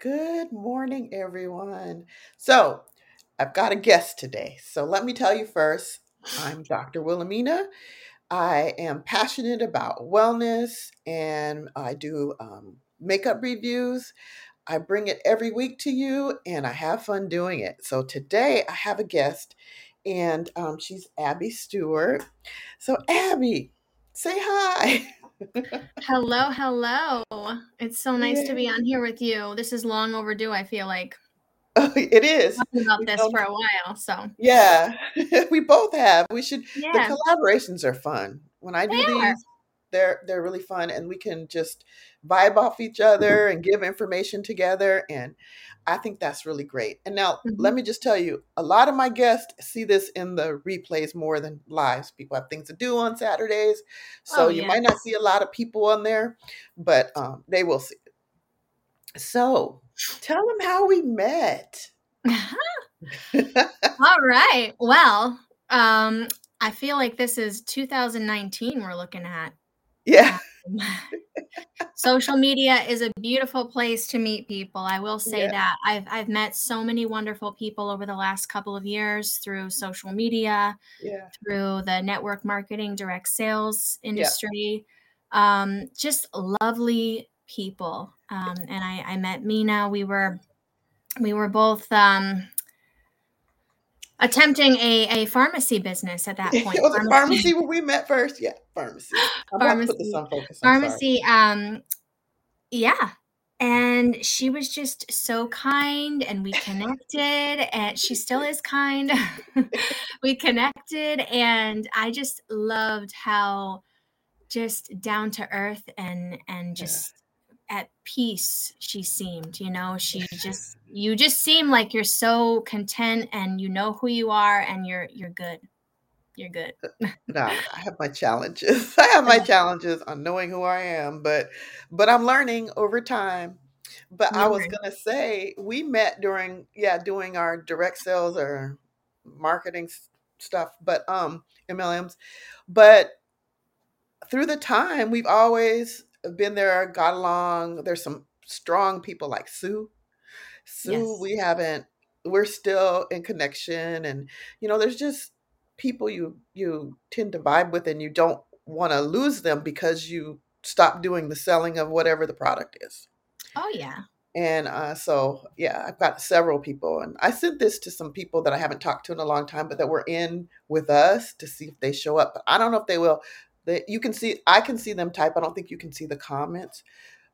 Good morning, everyone. So, I've got a guest today. So, let me tell you first I'm Dr. Wilhelmina. I am passionate about wellness and I do um, makeup reviews. I bring it every week to you and I have fun doing it. So, today I have a guest and um, she's Abby Stewart. So, Abby, say hi. Hello, hello. It's so nice to be on here with you. This is long overdue, I feel like. Oh, it is. About this for a while, so Yeah, we both have. We should the yeah, collaborations are fun. When I they do are. these, they're they're really fun and we can just vibe off each other and give information together and I think that's really great. And now let Mhm. me just tell you, a lot of my guests see this in the replays more than lives. People have things to do on Saturdays, so Oh, you might not see a lot of people on there, but um, they will see. It. So tell them how we met. All right. Well, um, I feel like this is 2019 we're looking at. yeah, Um, social media is a beautiful place to meet people. I will say yeah, that. I've I've met so many wonderful people over the last couple of years through social media. yeah, through the network marketing direct sales yeah. industry um, just lovely people um, and I, I met mina we were we were both um, attempting a, a Farmasi business at that point it Was it Farmasi Farmasi where we met first? Yeah, Farmasi. I'm about put this Farmasi on focus. Farmasi um yeah and she was just so kind and we connected and she still is kind we connected and i just loved how just down to earth and and just at peace she seemed you know she just you just seem like you're so content and you know who you are and you're you're good you're good No, I have my challenges. I have my challenges on knowing who I am, but but I'm learning over time. But I was gonna say we met during yeah doing our direct sales or marketing stuff, but um MLMs. But through the time, we've always been there, got along. There's some strong people like Sue. Sue, yes we haven't. We're still in connection, and you know, there's just people you you tend to vibe with, and you don't want to lose them because you stop doing the selling of whatever the product is. oh yeah And uh, so, yeah, I've got several people, and I sent this to some people that I haven't talked to in a long time, but that were in with us to see if they show up. But I don't know if they will. They, you can see, I can see them type. I don't think you can see the comments,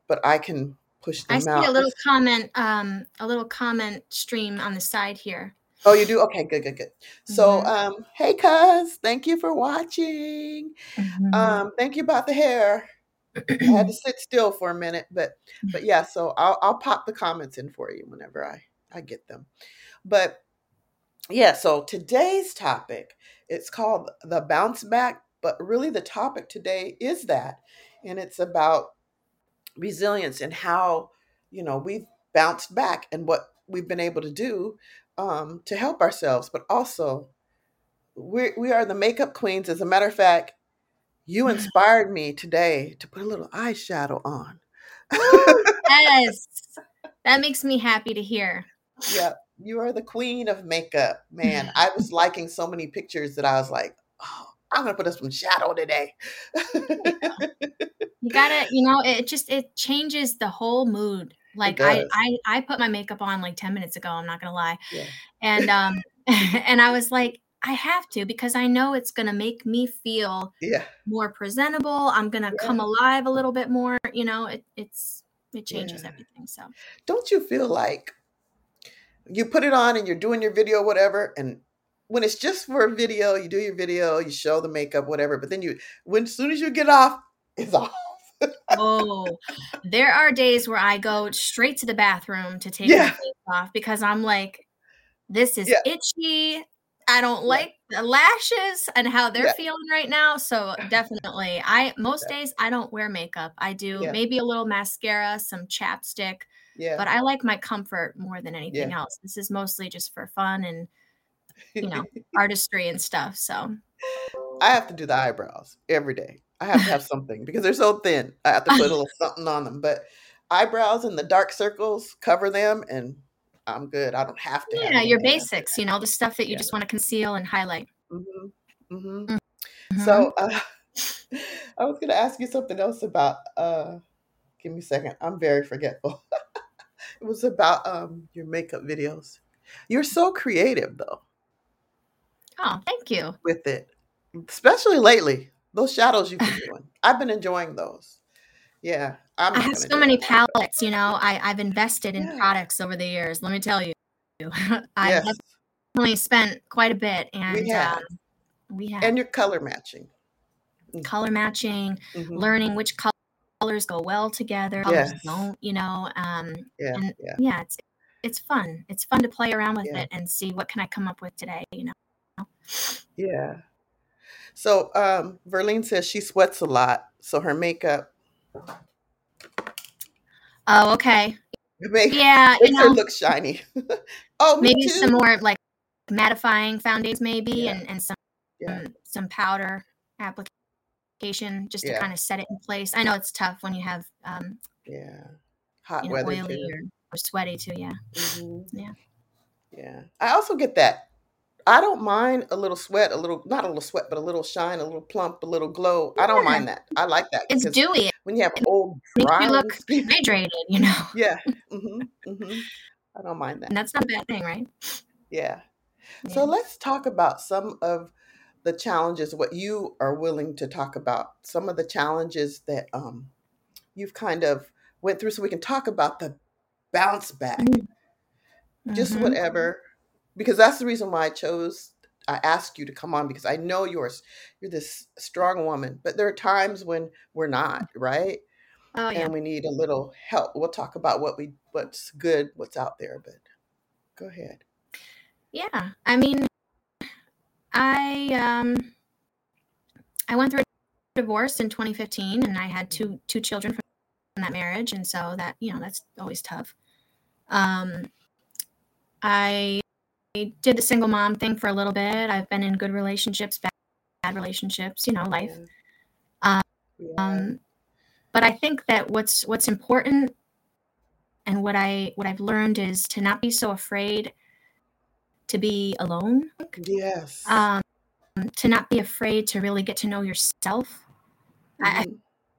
but I can push them I see a little comment, um, a little comment stream on the side here. Oh, you do? Okay, good, good, good. So, hmm um, hey, cuz, thank you for watching. hmm Um, thank you about the hair. I had to sit still for a minute, but but yeah. So I'll I'll pop the comments in for you whenever I I get them. But yeah. So today's topic it's called the bounce back, but really the topic today is that, and it's about resilience and how you know we've bounced back and what we've been able to do um, to help ourselves, but also we we are the makeup queens. As a matter of fact, you inspired me today to put a little eyeshadow on. Yes, that makes me happy to hear. yeah, you are the queen of makeup, man. I was liking so many pictures that I was like, oh, I'm gonna put up some shadow today. You gotta, you know, it just it changes the whole mood. Like I. I, I put my makeup on like ten minutes ago. I'm not gonna lie, Yeah, and um, and I was like, I have to because I know it's gonna make me feel yeah, more presentable. I'm gonna yeah, come alive a little bit more. You know, it it's it changes yeah. everything. So Don't you feel like you put it on and you're doing your video, whatever, and when it's just for a video, you do your video, you show the makeup, whatever, but then you, when as soon as you get off, it's off. Oh, there are days where I go straight to the bathroom to take my face off because I'm like, this is yeah, itchy. I don't yeah, like the lashes and how they're yeah, feeling right now. So definitely, I most days I don't wear makeup. I do yeah, maybe a little mascara, some chapstick, yeah, but I like my comfort more than anything yeah. else. This is mostly just for fun and, you know, artistry and stuff. So I have to do the eyebrows every day. I have to have something because they're so thin. I have to put a little something on them. But eyebrows and the dark circles, cover them, and I'm good. I don't have to. Yeah, your basics. You know, the stuff that you yeah. just want to conceal and highlight. Mm-hmm. Mm-hmm. Mm-hmm. So uh, I was going to ask you something else about. Uh, give me a second. I'm very forgetful. it was about um, your makeup videos. You're so creative, though. Oh, thank you. With it, especially lately, those shadows you've been doing. I've been enjoying those. Yeah, I'm i have so many palettes. You know, I I've invested in yeah. products over the years. Let me tell you, I yes. definitely spent quite a bit, and we have. Um, we have and your color matching, mm. color matching, mm-hmm. learning which colors go well together, colors yes. don't. You know, um, yeah, and yeah. yeah, it's it's fun. It's fun to play around with yeah. it and see what can I come up with today. You know. Yeah. So um, Verlene says she sweats a lot, so her makeup. Oh, okay. Make, yeah, makes you know, her look shiny. oh, maybe some more like mattifying foundations, maybe, yeah. and and some yeah. some powder application just to yeah. kind of set it in place. I know it's tough when you have um, yeah hot you know, weather oily or, or, sweaty too. Yeah, mm-hmm. yeah, yeah. I also get that I don't mind a little sweat, a little not a little sweat, but a little shine, a little plump, a little glow. I don't mind that. I like that. It's dewy. When you have old dry, you look hydrated. You know. Yeah. Mm-hmm, mm-hmm. I don't mind that. And that's not a bad thing, right? Yeah. yeah. So let's talk about some of the challenges. What you are willing to talk about. Some of the challenges that um you've kind of went through, so we can talk about the bounce back. Mm-hmm. Just whatever because that's the reason why I chose I asked you to come on because I know you're you're this strong woman, but there are times when we're not, right? Oh yeah. And we need a little help. We'll talk about what we what's good, what's out there, but go ahead. Yeah. I mean I um I went through a divorce in 2015 and I had two two children from that marriage and so that, you know, that's always tough. Um I did the single mom thing for a little bit. I've been in good relationships, bad, bad relationships, you know, life. Um, yeah. Um, but I think that what's what's important and what I what I've learned is to not be so afraid to be alone. Yes. Um, to not be afraid to really get to know yourself. Mm-hmm. I,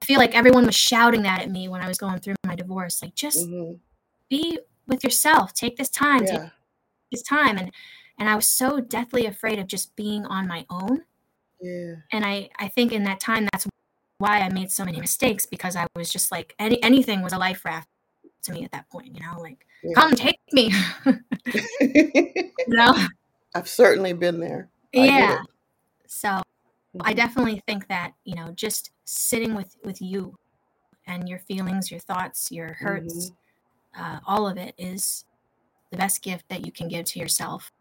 I feel like everyone was shouting that at me when I was going through my divorce. Like, just mm-hmm. be with yourself. Take this time. Yeah. Take his time and and I was so deathly afraid of just being on my own. Yeah. And I I think in that time that's why I made so many mistakes because I was just like any anything was a life raft to me at that point, you know, like yeah. come take me. you know? I've certainly been there. I yeah. So mm-hmm. I definitely think that, you know, just sitting with with you and your feelings, your thoughts, your hurts, mm-hmm. uh, all of it is the best gift that you can give to yourself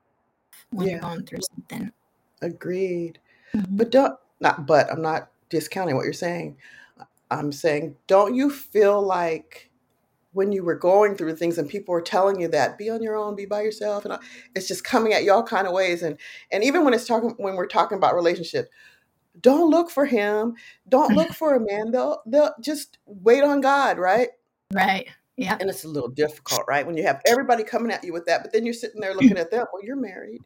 when yeah. you're going through something. Agreed. Mm-hmm. But don't not but I'm not discounting what you're saying. I'm saying don't you feel like when you were going through things and people were telling you that be on your own, be by yourself, and it's just coming at you all kind of ways. And and even when it's talking when we're talking about relationships, don't look for him, don't look for a man. They'll they'll just wait on God, right? Right. Yeah. And it's a little difficult, right? When you have everybody coming at you with that, but then you're sitting there looking at them. Well, you're married.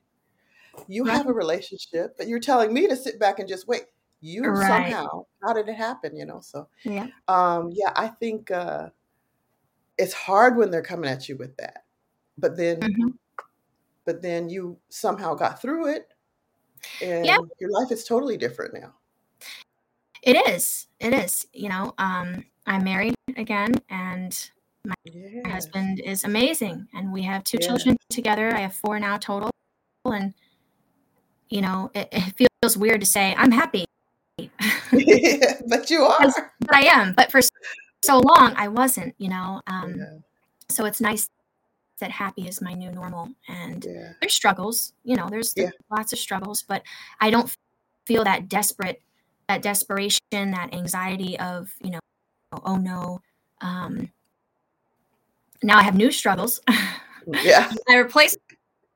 You have a relationship, but you're telling me to sit back and just wait. You right. somehow, how did it happen? You know, so yeah. Um, yeah, I think uh it's hard when they're coming at you with that. But then mm-hmm. but then you somehow got through it and yeah. your life is totally different now. It is. It is. You know, um, I'm married again and my husband is amazing, and we have two children together. I have four now total, and you know, it, it feels weird to say I'm happy. but you are. but I am. But for so long, I wasn't. You know, um, so it's nice that happy is my new normal. And there's struggles. You know, there's, there's lots of struggles, but I don't feel that desperate, that desperation, that anxiety of you know, oh no. Um, now I have new struggles. Yeah. I replaced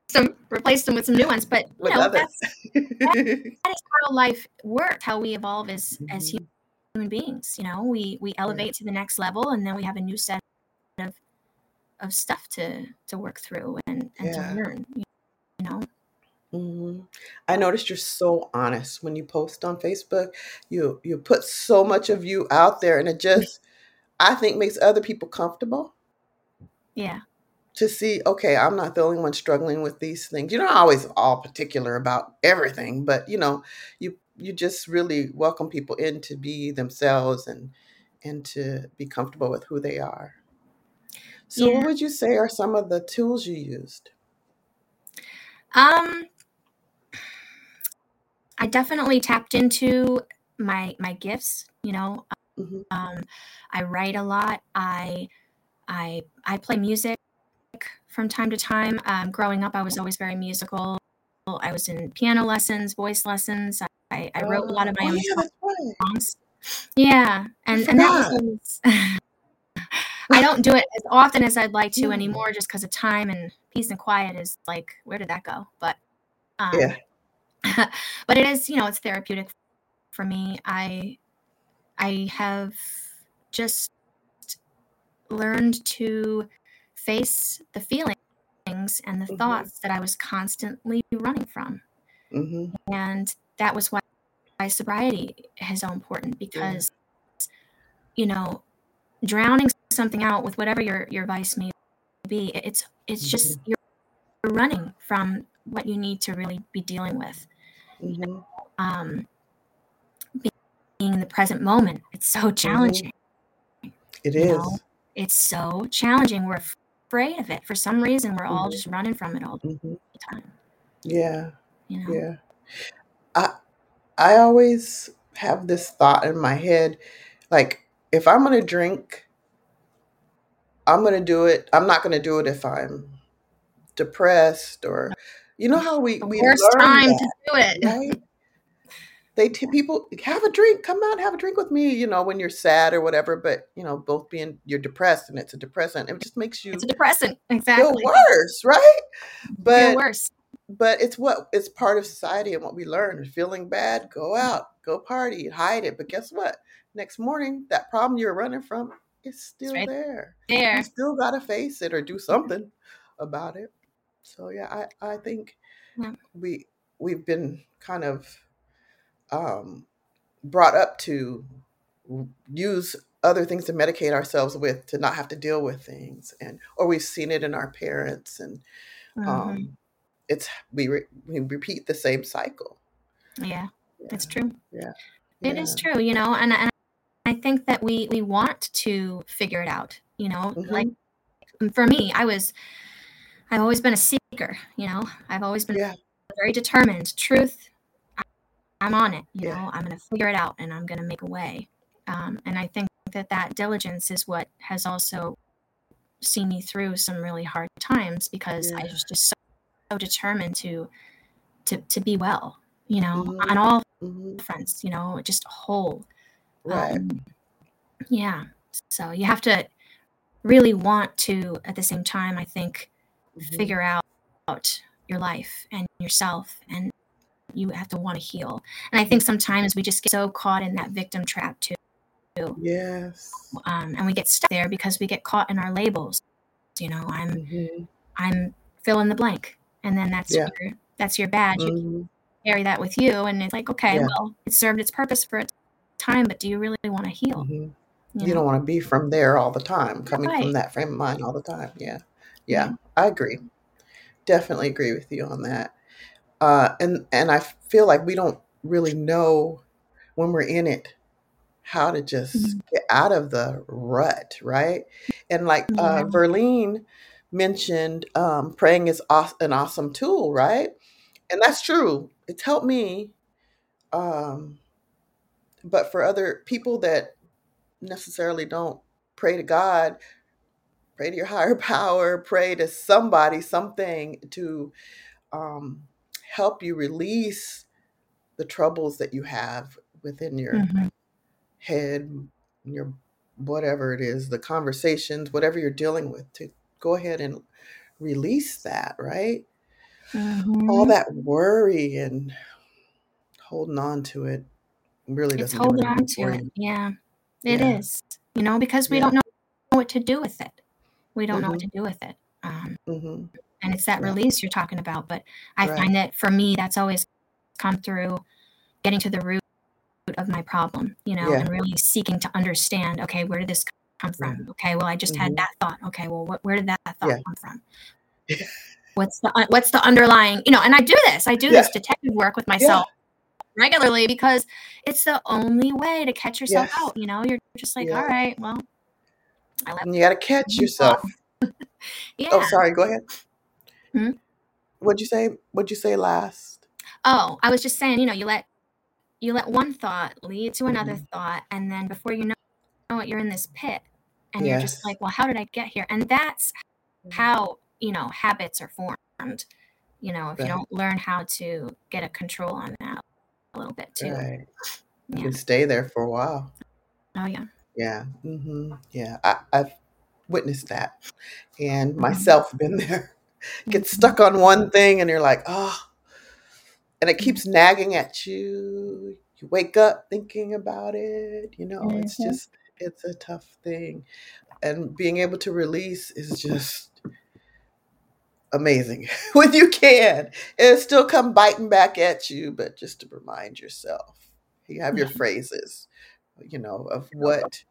some replaced them with some new ones. But you know, that's, that is how life works, how we evolve as mm-hmm. as human beings. You know, we we elevate to the next level and then we have a new set of of stuff to to work through and and Yeah. to learn. You know. hmm I noticed you're so honest when you post on Facebook. You you put so much of you out there, and it just I think makes other people comfortable Yeah. to see. Okay, I'm not the only one struggling with these things. You're not always all particular about everything, but you know, you you just really welcome people in to be themselves and and to be comfortable with who they are. So, Yeah. what would you say are some of the tools you used? Um, I definitely tapped into my my gifts. You know, hmm um, I write a lot. I I I play music from time to time. Um, growing up, I was always very musical. I was in piano lessons, voice lessons. I, I wrote a lot of my oh own songs. Yeah, and and that was always. I don't do it as often as I'd like to anymore, just because of time and peace and quiet is like, where did that go? But um, Yeah. but it is, you know, it's therapeutic for me. I I have just learned to face the feelings and the hmm thoughts that I was constantly running from. hmm And that was why why sobriety is so important Yeah. because, you know, drowning something out with whatever your, your vice may be, it- it's it's hmm just you're running from what you need to really be dealing with. hmm Um, being in the present moment, it's so hmm challenging. It You know, is. It's so challenging. We're afraid of it. For some reason, we're all hmm just running from it all hmm the time. Yeah. You know. Yeah. I I always have this thought in my head, like if I'm gonna drink, I'm gonna do it. I'm not gonna do it if I'm depressed or, you know how we we worst learn time to do it. right? They t- people have a drink, come out, have a drink with me, you know, when you're sad or whatever. But you know, both being you're depressed and it's a depressant, it just makes It's you a depressant. exactly feel worse, right? Feel But worse. but it's what it's part of society and what we learn. Feeling bad, go out, go party, hide it. But guess what? Next morning, that problem you're running from is still right there. You there. still gotta face it or do something about it. So yeah, I, I think Yeah. we we've been kind of um, brought up to use other things to medicate ourselves with to not have to deal with things and or we've seen it in our parents and hmm um, it's we re, we repeat the same cycle. Yeah, Yeah, true. yeah, It is yeah. true, you know, and and I think that we we want to figure it out, you know, like hmm for me, I was I've always been a seeker, you know. I've always been Yeah, very determined. Truth, I'm on it, you yeah, know. I'm going to figure it out and I'm going to make a way. Um, and I think that that diligence is what has also seen me through some really hard times because I was just so, so determined to to to be well, you know, hmm on all hmm fronts, you know, just whole. Right. Um, yeah. So you have to really want to, at the same time, I think, hmm figure out your life and yourself, and you have to want to heal. And I think sometimes we just get so caught in that victim trap too, Yes. um, and we get stuck there because we get caught in our labels. You know, I'm hmm I'm fill in the blank, and then that's Yeah. your that's your badge. You hmm carry that with you, and it's like, okay, Yeah. well, it served its purpose for a time, but do you really want to heal? hmm You You know, don't want to be from there all the time, coming from that frame of mind all the time. Yeah. Yeah. I agree. Definitely agree with you on that. Uh, and and I feel like we don't really know when we're in it how to just Mhm. get out of the rut, right? And like uh, Verlene mentioned, um, praying is aw- an awesome tool, right? And that's true. It's helped me. Um, but for other people that necessarily don't pray to God, pray to your higher power, pray to somebody, something to um, help you release the troubles that you have within your Mhm. head, your whatever it is, the conversations, whatever you're dealing with, to go ahead and release that, right? All Mhm. that worry and holding on to it really doesn't do holding anything on to it. Yeah, it Yeah, is. You know, because we yeah, don't know what to do with it. we don't know what Mhm. to do with it. Um, Mhm. And it's that Yeah. release you're talking about. But I Right. find that for me, that's always come through getting to the root of my problem, you know, Yeah. and really seeking to understand, okay, where did this come from? Okay, well, I just had Mhm. that thought. Okay, well, what, where did that thought Yeah. come from? What's the uh, what's the underlying, you know, and I do this. I do this detective work with myself regularly because it's the only way to catch yourself Yes. out, you know. You're just like, all right, well, I let And you gotta catch Mhm. yourself. yeah. Oh, sorry, go ahead. Hmm? What'd you say? What'd you say last? Oh, I was just saying, you know, you let you let one thought lead to another Mhm. thought, and then before you know it, you're in this pit, and you're just like, well, how did I get here? And that's how you know habits are formed. You know, if you don't learn how to get a control on that a little bit too. Right. You Yeah. can stay there for a while. Oh yeah. Yeah. Mm-hmm. Yeah. I, I've witnessed that, and Mhm. myself been there. Get Mhm. stuck on one thing, and you're like, oh, and it keeps nagging at you. You wake up thinking about it. You know, it's Mhm. just it's a tough thing, and being able to release is just amazing when you can. It'll still come biting back at you, but just to remind yourself, you have your phrases, you know, of what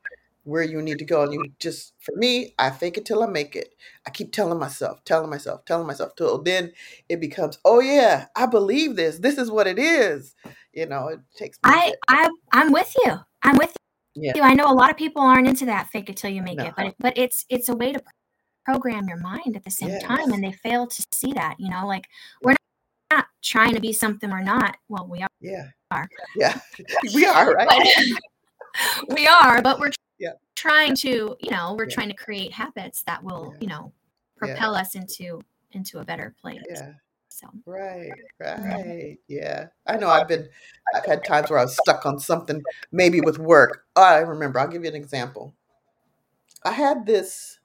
where you need to go. And you just for me, I fake it till I make it. I keep telling myself, telling myself, telling myself till then it becomes, oh yeah, I believe this. This is what it is. You know, it takes I. I I'm with you. I'm with Yeah. you. I know a lot of people aren't into that fake it till you make No. it, but it, but it's it's a way to program your mind at the same time, and they fail to see that. You know, like we're not trying to be something we're not. Well, we are. Yeah. are, Yeah. we are, right? but we are, but we're Yeah. trying to, you know, we're Yeah. trying to create habits that will, Yeah. you know, propel us into into a better place. Yeah. So Right, mm-hmm. right. Yeah. I know I've been I've had times where I was stuck on something, maybe with work. Oh, I remember. I'll give you an example. I had this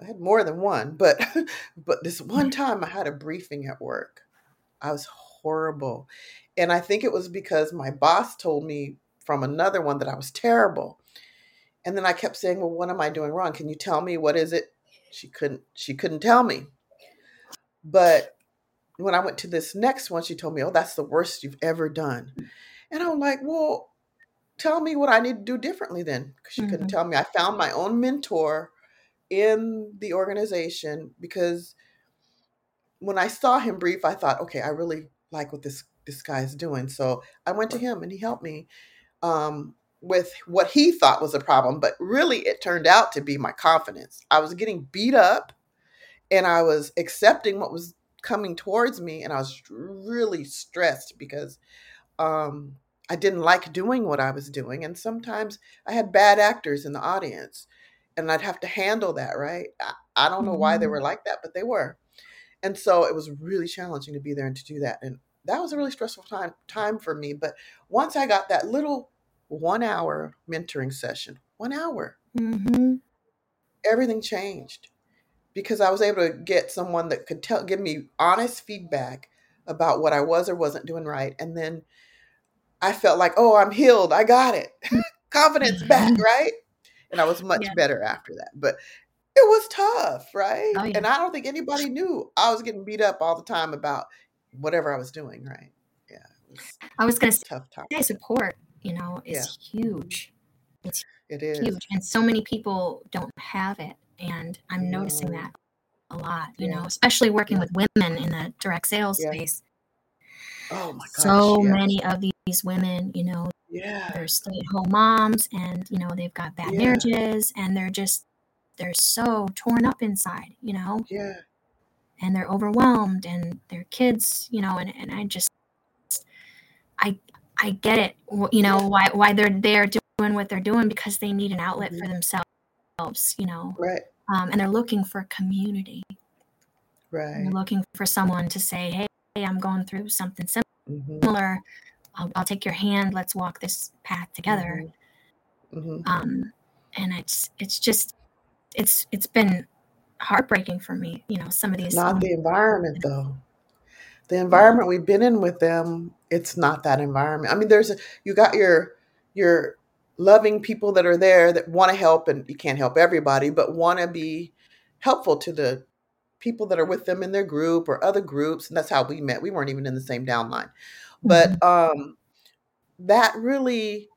I had more than one, but but this one mm-hmm. time I had a briefing at work. I was horrible. And I think it was because my boss told me from another one that I was terrible. And then I kept saying, "Well, what am I doing wrong? Can you tell me what is it?" She couldn't she couldn't tell me. But when I went to this next one, she told me, "Oh, that's the worst you've ever done." And I'm like, "Well, tell me what I need to do differently then." Because she couldn't Mhm. tell me. I found my own mentor in the organization because when I saw him brief, I thought, "Okay, I really like what this this guy is doing." So I went to him and he helped me um, with what he thought was a problem, but really it turned out to be my confidence. I was getting beat up and I was accepting what was coming towards me and I was really stressed because um, I didn't like doing what I was doing and sometimes I had bad actors in the audience and I'd have to handle that, right? I, I don't know why they Mhm. were like that, but they were. And so it was really challenging to be there and to do that. And that was a really stressful time time for me. But once I got that little one hour mentoring session, one hour, Mhm. everything changed because I was able to get someone that could tell give me honest feedback about what I was or wasn't doing right. And then I felt like, oh, I'm healed. I got it. Confidence back, Mhm. right? And I was much Yeah. better after that. But it was tough, right? Oh yeah. And I don't think anybody knew I was getting beat up all the time about whatever I was doing, right? Yeah, it was I was gonna a tough time. say support, you know, Yeah, is huge. It's it is. huge. And so many people don't have it. And I'm noticing that a lot, you Yeah, know, especially working yeah, with women in the direct sales yeah. space. Oh my gosh, So many of these women, you know, Yeah, they're stay at home moms and, you know, they've got bad yeah, marriages and they're just, they're so torn up inside, you know, yeah, and they're overwhelmed and their kids, you know, and, and I just, I, I get it, you know, why, why they're there doing what they're doing because they need an outlet for hmm themselves, you know, Right, um, and they're looking for community. And they're right. looking for someone to say, hey, hey, I'm going through something hmm similar. I'll, I'll take your hand. Let's walk this path together. hmm hmm Um, and it's it's just it's it's been heartbreaking for me. You know, some of these. Not Um, the environment, though. The yeah. environment we've been in with them, it's not that environment. I mean, there's a, you got your your loving people that are there that want to help, and you can't help everybody, but want to be helpful to the people that are with them in their group or other groups and that's how we met we weren't even in the same downline but Mhm. um that really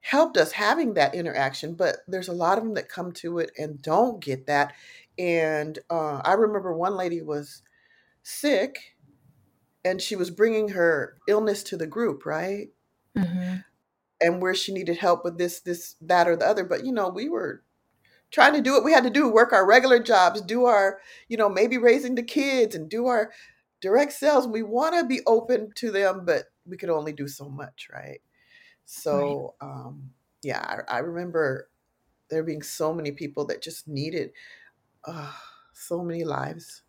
helped us having that interaction but there's a lot of them that come to it and don't get that and uh, i remember one lady was sick and she was bringing her illness to the group right? Mhm. and where she needed help with this this that or the other. But you know we were trying to do what we had to do work our regular jobs do our you know maybe raising the kids and do our direct sales. We want to be open to them but we could only do so much right? Right. so um yeah i, I remember there being so many people that just needed uh, so many lives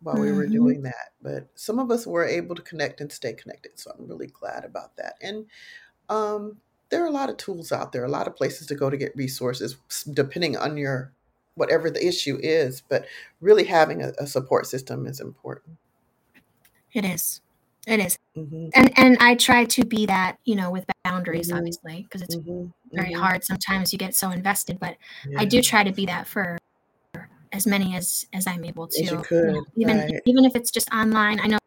while we were Mhm. doing that but some of us were able to connect and stay connected so i'm really glad about that and um, there are a lot of tools out there, a lot of places to go to get resources, depending on your whatever the issue is. But really having a, a support system is important. It is. It is. hmm And and I try to be that, you know, with boundaries, hmm obviously, because it's hmm very hmm hard. Sometimes you get so invested, but I do try to be that for as many as as I'm able to. Know, even Right. even if it's just online. I know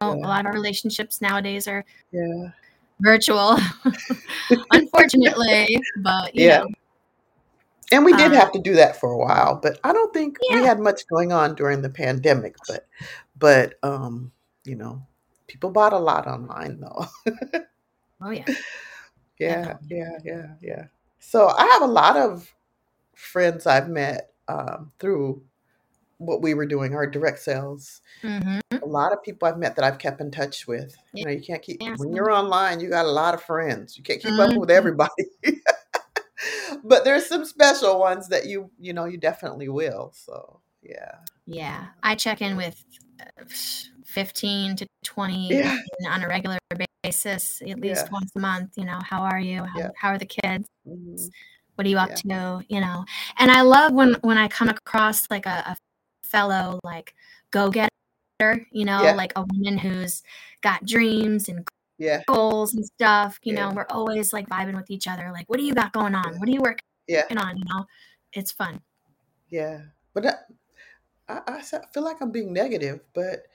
a lot of our relationships nowadays are Yeah. virtual, unfortunately, but Yeah. know, And we did uh, have to do that for a while, but I don't think we had much going on during the pandemic. But, but um, you know, people bought a lot online though. oh yeah, Yeah, yeah, yeah, yeah. So I have a lot of friends I've met um, through what we were doing, our direct sales. hmm A lot of people I've met that I've kept in touch with. You know, you can't keep, Yeah, when you're online, you got a lot of friends. You can't keep up with Mhm. everybody. But there's some special ones that you, you know, you definitely will. So, yeah. Yeah, I check in with uh, 15 to 20 Yeah, on a regular basis, at yeah, least once a month. You know, how are you? How, yeah. how are the kids? hmm What are you up Yeah, to? You know, and I love when when I come across like a, a fellow like go getter. You know, yeah, like a woman who's got dreams and yeah, goals and stuff. You know, we're always like vibing with each other. Like, what do you got going on? What are you working on? You know, it's fun. yeah. But uh, i i feel like I'm being negative, but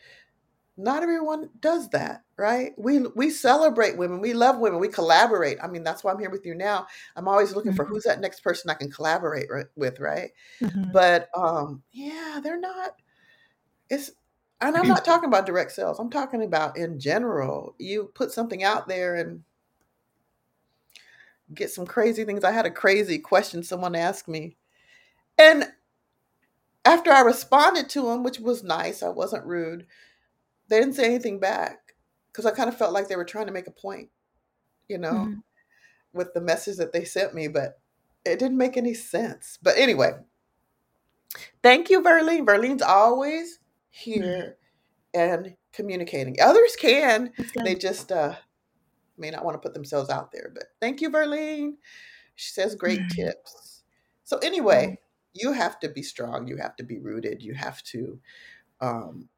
not everyone does that, right? We we celebrate women. We love women. We collaborate. I mean, that's why I'm here with you now. I'm always looking for hmm who's that next person I can collaborate ri- with, right? hmm But um, yeah, they're not. It's and I'm not talking about direct sales. I'm talking about in general. You put something out there and get some crazy things. I had a crazy question someone asked me, and after I responded to him which was nice, I wasn't rude. They didn't say anything back because I kind of felt like they were trying to make a point, you know, hmm with the message that they sent me, but it didn't make any sense. But anyway, thank you, Verlene. Verlene's always here and communicating. Others can, they just uh, may not want to put themselves out there. But thank you, Verlene. She says great Mhm. tips. So, anyway, you have to be strong, you have to be rooted, you have to um,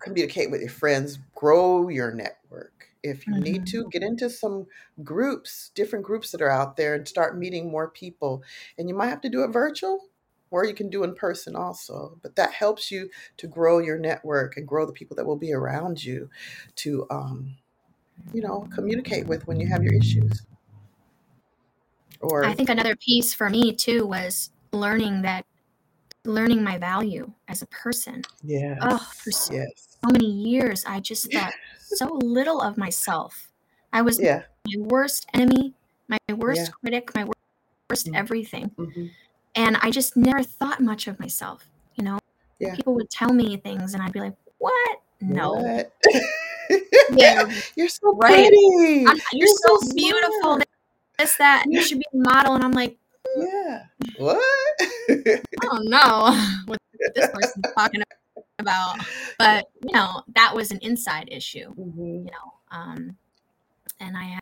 communicate with your friends, grow your network. If you need Mhm. to, get into some groups, different groups that are out there, and start meeting more people. And you might have to do it virtual, or you can do in person also. But that helps you to grow your network and grow the people that will be around you to, um, you know, communicate with when you have your issues. Or I think another piece for me too was learning that learning my value as a person. Yeah. Oh, for yes, yes, many years, I just thought so little of myself. I was yeah, my worst enemy, my yeah, worst critic, my worst mm, everything. hmm And I just never thought much of myself. You know, yeah. people would tell me things and I'd be like, what? No. What? Yeah, You're so right. pretty. I'm, you're You're so so beautiful, this, that, and you should be a model. And I'm like, "Mm, Yeah. What? I don't know what this person's talking about. But, you know, that was an inside issue, hmm you know. Um, and I had-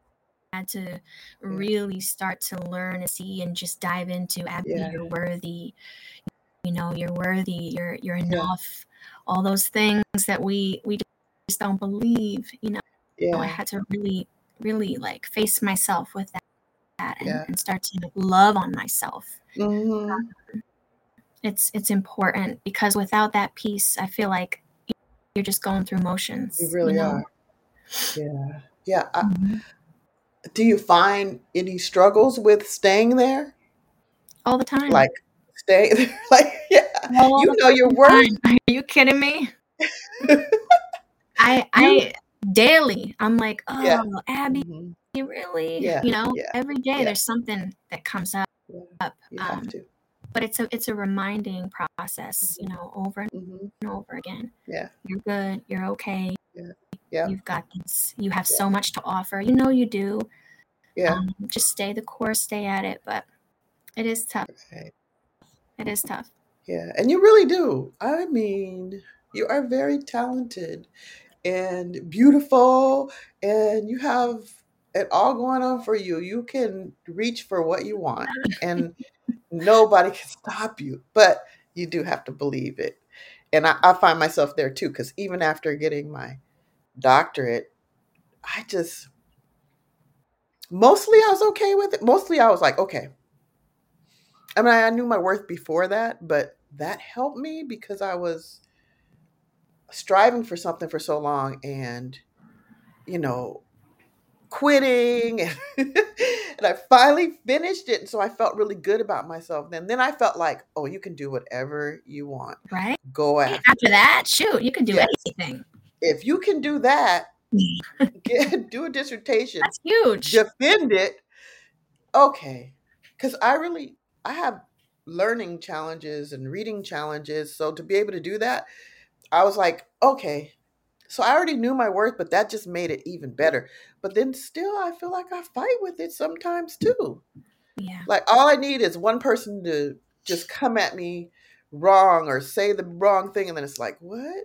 to really start to learn and see and just dive into Abby, Yeah. you're worthy. You know, you're worthy, you're you're Yeah. enough. All those things that we we just don't believe, you know. I had to really, really like face myself with that, that and, Yeah. and start to love on myself. hmm it's it's important because without that peace, I feel like you're just going through motions. You really you know? are. Yeah. Yeah. Mm-hmm. Do you find any struggles with staying there? All the time. Like stay there? like, yeah. All you know your work. Are you kidding me? I I daily I'm like, oh yeah. Abby, mm-hmm. you really? Yeah. You know, yeah. every day there's something that comes up. up. You um, have to but it's a it's a reminding process you know over and mm-hmm. over again. Yeah. You're good you're okay. Yeah. Yeah. You've got this you have yeah. so much to offer. You know you do. Yeah. Um, just stay the course stay at it but it is tough. Right. it is tough. Yeah and you really do. I mean you are very talented and beautiful and you have it all going on for you. You can reach for what you want and Nobody can stop you, but you do have to believe it. And I, I find myself there too, because even after getting my doctorate, I just mostly I was okay with it. Mostly I was like, okay. I mean, I knew my worth before that, but that helped me because I was striving for something for so long and, you know, quitting and, and I finally finished it and so I felt really good about myself then. Then I felt like oh you can do whatever you want. Right. Go after, after that shoot you can do yes. anything. If you can do that get, do a dissertation that's huge. defend it okay. Because I really I have learning challenges and reading challenges so to be able to do that I was like okay so I already knew my worth, but that just made it even better. But then still, I feel like I fight with it sometimes too. Yeah. Like all I need is one person to just come at me wrong or say the wrong thing, and then it's like, what?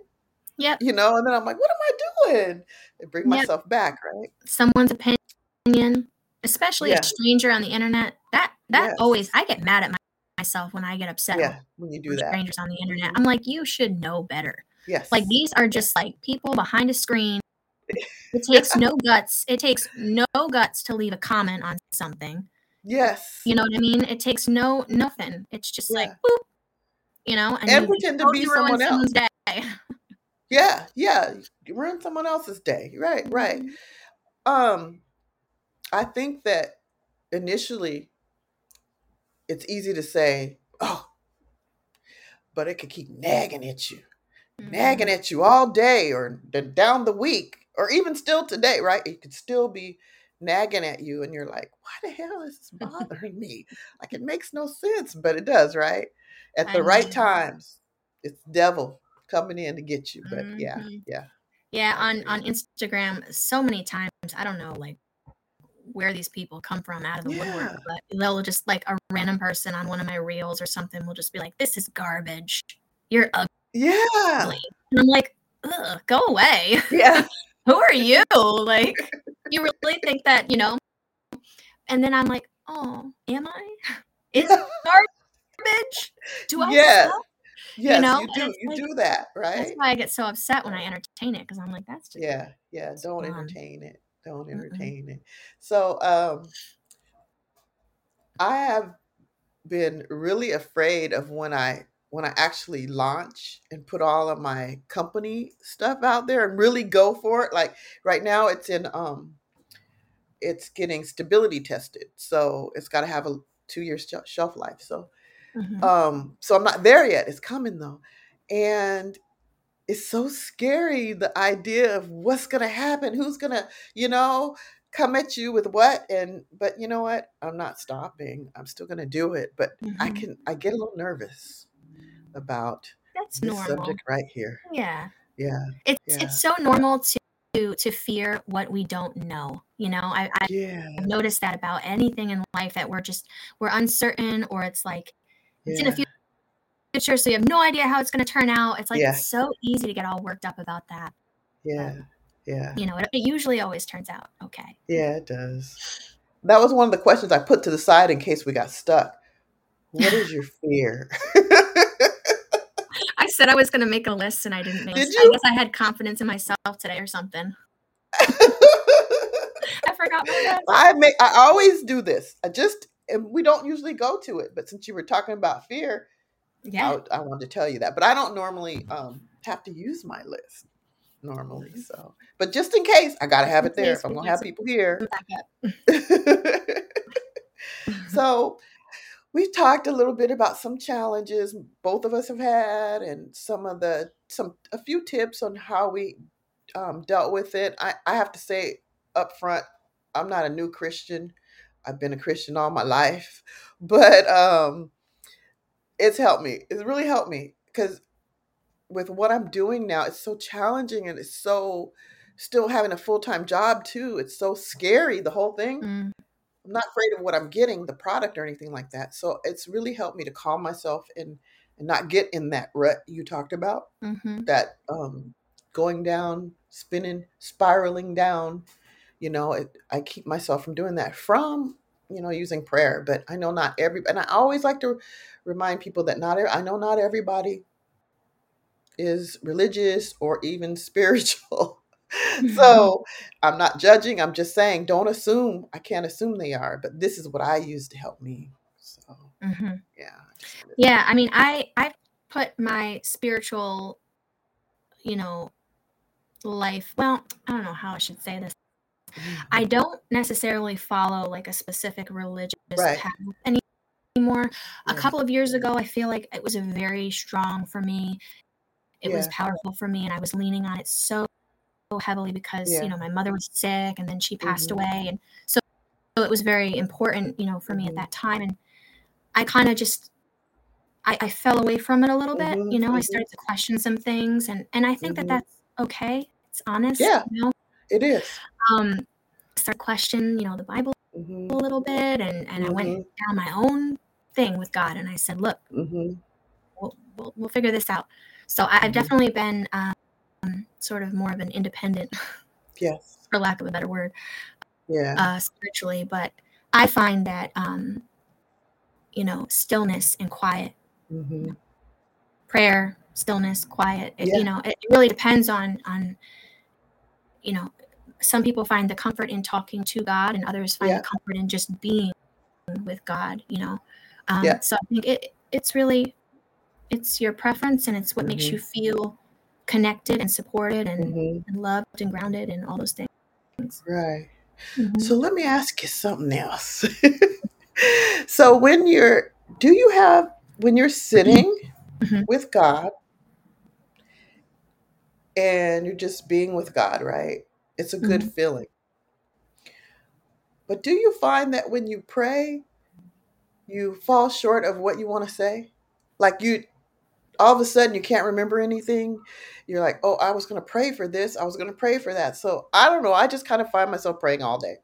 Yep. You know, and then I'm like, what am I doing? And bring yep. myself back, right? Someone's opinion, especially yeah. a stranger on the internet. That that yes. always I get mad at my, myself when I get upset. Yeah, when you do that. Strangers on the internet. I'm like, you should know better. Yes. Like these are just like people behind a screen. It takes no guts. It takes no guts to leave a comment on something. Yes. You know what I mean? It takes no nothing. It's just yeah. like boop, you know, and, and pretend to be someone else. Day. yeah, yeah. You ruin someone else's day. Right, right. Mm-hmm. Um I think that initially it's easy to say, oh, but it could keep nagging at you mm-hmm. nagging at you all day or down the week or even still today, right? It could still be nagging at you and you're like, why the hell is this bothering me? Like it makes no sense, but it does, right? At the right times, it's devil coming in to get you. But mm-hmm. yeah, yeah. Yeah, on on Instagram, so many times, I don't know, like where these people come from out of the yeah. woodwork, but they'll just like a random person on one of my reels or something will just be like, "This is garbage. You're ugly." Yeah. And I'm like, go away. Yeah. Who are you? Like, you really think that, you know? And then I'm like, oh, am I? Is garbage? Do I? Yeah. Yes, you, know? you do. You like, do that, right? That's why I get so upset when I entertain it because I'm like, that's just yeah, yeah. Don't entertain it. Don't entertain mm it. So, um, I have been really afraid of when I when I actually launch and put all of my company stuff out there and really go for it. Like right now it's in um it's getting stability tested. So it's got to have a 2 year shelf life. So mm-hmm. um so I'm not there yet. It's coming though. And it's so scary the idea of what's going to happen, who's going to, you know, come at you with what and but you know what? I'm not stopping. I'm still going to do it, but mm-hmm. I can I get a little nervous about that's this normal. subject right here. Yeah. Yeah. It's yeah. it's so normal to to fear what we don't know. You know, I, I yeah. I've noticed that about anything in life that we're just we're uncertain or it's like it's in a future, so you have no idea how it's going to turn out. It's like yeah. it's so easy to get all worked up about that. Yeah. yeah. You know, it, it usually always turns out okay. Yeah, it does. That was one of the questions I put to the side in case we got stuck. What is your fear? said I was going to make a list and I didn't make. Did you? I guess I had confidence in myself today or something. I forgot my list. I make. I always do this. I just and we don't usually go to it, but since you were talking about fear, Yeah. I, I wanted to tell you that, but I don't normally um, have to use my list normally. So, but just in case, I gotta have it there if I'm gonna have people here. So we've talked a little bit about some challenges both of us have had and some of the some a few tips on how we um, dealt with it. I, I have to say up front i'm not a new christian. I've been a christian all my life but um it's helped me. It's really helped me because with what i'm doing now it's so challenging and it's so still having a full-time job too it's so scary the whole thing. Mm, I'm not afraid of what I'm getting, the product or anything like that. So it's really helped me to calm myself and and not get in that rut you talked about, mhm. that um going down, spinning, spiraling down. You know, it, I keep myself from doing that from you know using prayer. But I know not every, and I always like to remind people that not I know not everybody is religious or even spiritual. so I'm not judging. I'm just saying, don't assume. I can't assume they are, but this is what I use to help me. So Mhm. yeah, I Yeah, I mean, I I put my spiritual, you know, life. Well, I don't know how I should say this. I don't necessarily follow like a specific religious Right. path any- anymore. A couple of years ago, I feel like it was very strong for me. It was powerful for me, and I was leaning on it so heavily because Yeah. you know my mother was sick, and then she passed Mhm. away, and so, so it was very important, you know, for me at Mhm. that time. And I kind of just I, I fell away from it a little bit. Mhm, You know, I mhm. started to question some things, and and I think that Mhm. that's okay. It's honest. Yeah. You know, It is. um, start question, you know, the Bible a little bit, and and I went down my own thing with God, and I said, look, we'll we'll, we'll figure this out. So I, I've Mhm. definitely been um, sort of more of an independent, Yes. for lack of a better word, Yeah. uh, spiritually. But I find that um, you know, stillness and quiet Mhm. prayer stillness quiet it, Yeah. you know it really depends on on you know some people find the comfort in talking to god and others find Yeah. the comfort in just being with god you know um, Yeah. so i think it it's really it's your preference and it's what makes Mhm. you feel connected and supported and, Mhm. and loved and grounded and all those things Right. Mhm. So let me ask you something else. so when you're, do you have when you're sitting Mhm. with God and you're just being with God, right? It's a good Mhm. feeling. But do you find that when you pray, you fall short of what you want to say? Like you all of a sudden you can't remember anything. You're like, "Oh, I was going to pray for this. I was going to pray for that." So, I don't know, I just kind of find myself praying all day.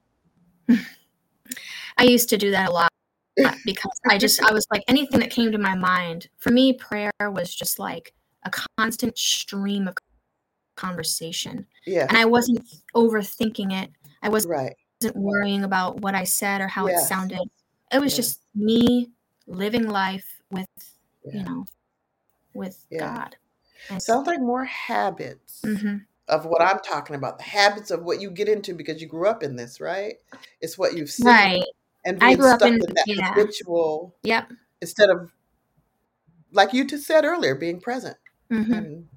i used to do that a lot uh, because I just I was like anything that came to my mind. For me, prayer was just like a constant stream of conversation, Yeah. and I wasn't overthinking it. I wasn't Right. worrying about what I said or how it sounded. It was Yeah. just me living life with you know with Yeah. God. And, Sounds like more habits Mhm. of what I'm talking about. The habits of what you get into because you grew up in this, right? It's what you've seen Right. and I grew up in in that yeah. habitual Yep. instead of like you just said earlier, being present hmm and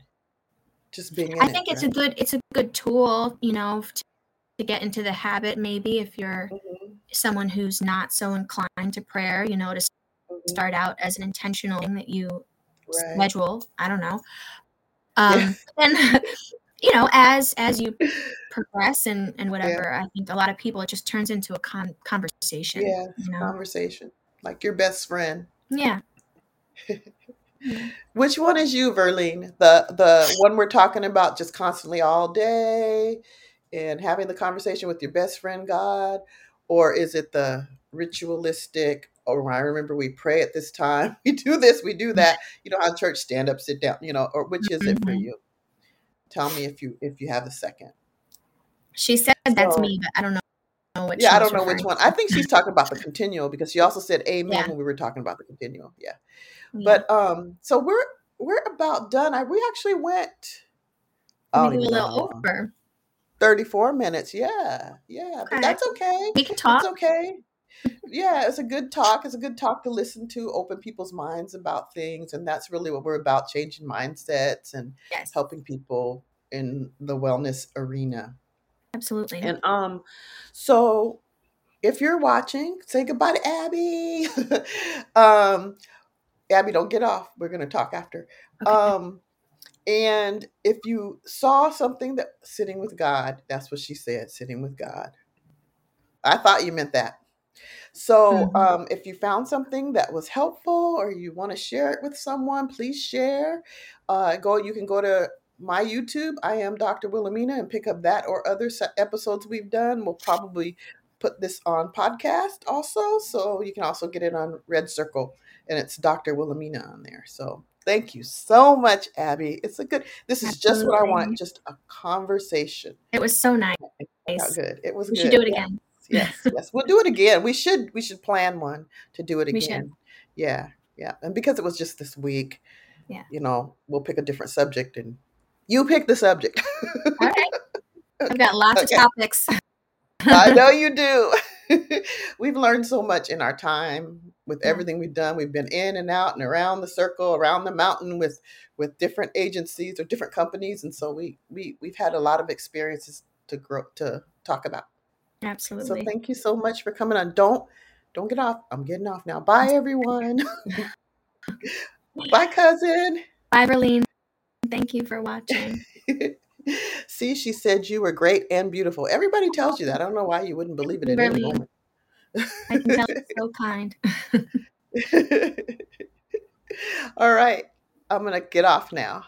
just being in I it. think it's a good it's a good tool, you know, to, to get into the habit. Maybe if you're Mhm, someone who's not so inclined to prayer, you know, to mhm. start out as an intentional thing that you Right. schedule. I don't know. Yeah. Um, and you know, as as you progress and and Yeah. whatever, I think a lot of people it just turns into a con- conversation. Yeah. You know. Conversation. Like your best friend. Yeah. Yeah. Which one is you, Verlene? The the one we're talking about just constantly all day and having the conversation with your best friend God? Or is it the ritualistic, oh I remember we pray at this time, we do this, we do that. You know how church stand up, sit down, you know, or which is it for Mhm. you? Tell me if you if you have a second. She said that's So me, but I don't know, yeah, I don't know which one. I think she's talking about the continual because she also said amen Yeah. when we were talking about the continual. Yeah. Yeah. But um, so we're we're about done. I we actually went. I Maybe a even know how little over. Thirty four minutes. Yeah, yeah. But that's okay. We can It's talk. okay. Yeah, it's a good talk. It's a good talk to listen to, open people's minds about things. And that's really what we're about changing mindsets and Yes. helping people in the wellness arena. Absolutely. And um, so if you're watching, say goodbye to Abby. um, Abby, don't get off. We're gonna talk after. Okay. Um, and if you saw something that sitting with God, that's what she said, sitting with God. I thought you meant that. So, Mhm. um, if you found something that was helpful or you want to share it with someone, please share. Uh, go. You can go to my YouTube. I am Dr. Wilhelmina and pick up that or other episodes we've done. We'll probably put this on podcast also, so you can also get it on Red Circle, and it's Dr. Wilhelmina on there. So. Thank you so much, Abby. It's a good. This is just what I want. Just a conversation. It was so nice. Good. It was We good. should do it again. Yes, yes. We'll do it again. We should we should plan one to do it again. Yeah, yeah. And because it was just this week, Yeah. you know, we'll pick a different subject and you pick the subject. All right. I've got lots Okay. of topics. I know you do. we've learned so much in our time with everything we've done. We've been in and out and around the circle, around the mountain with with different agencies or different companies, and so we we we've had a lot of experiences to grow to talk about. So thank you so much for coming on. Don't don't get off. I'm getting off now. Bye everyone. Bye cousin. Bye, Verlene. Thank you for watching. See, she said you were great and beautiful. Everybody tells you that. I don't know why you wouldn't believe it at any moment. I can tell you're so kind. All right. I'm going to get off now.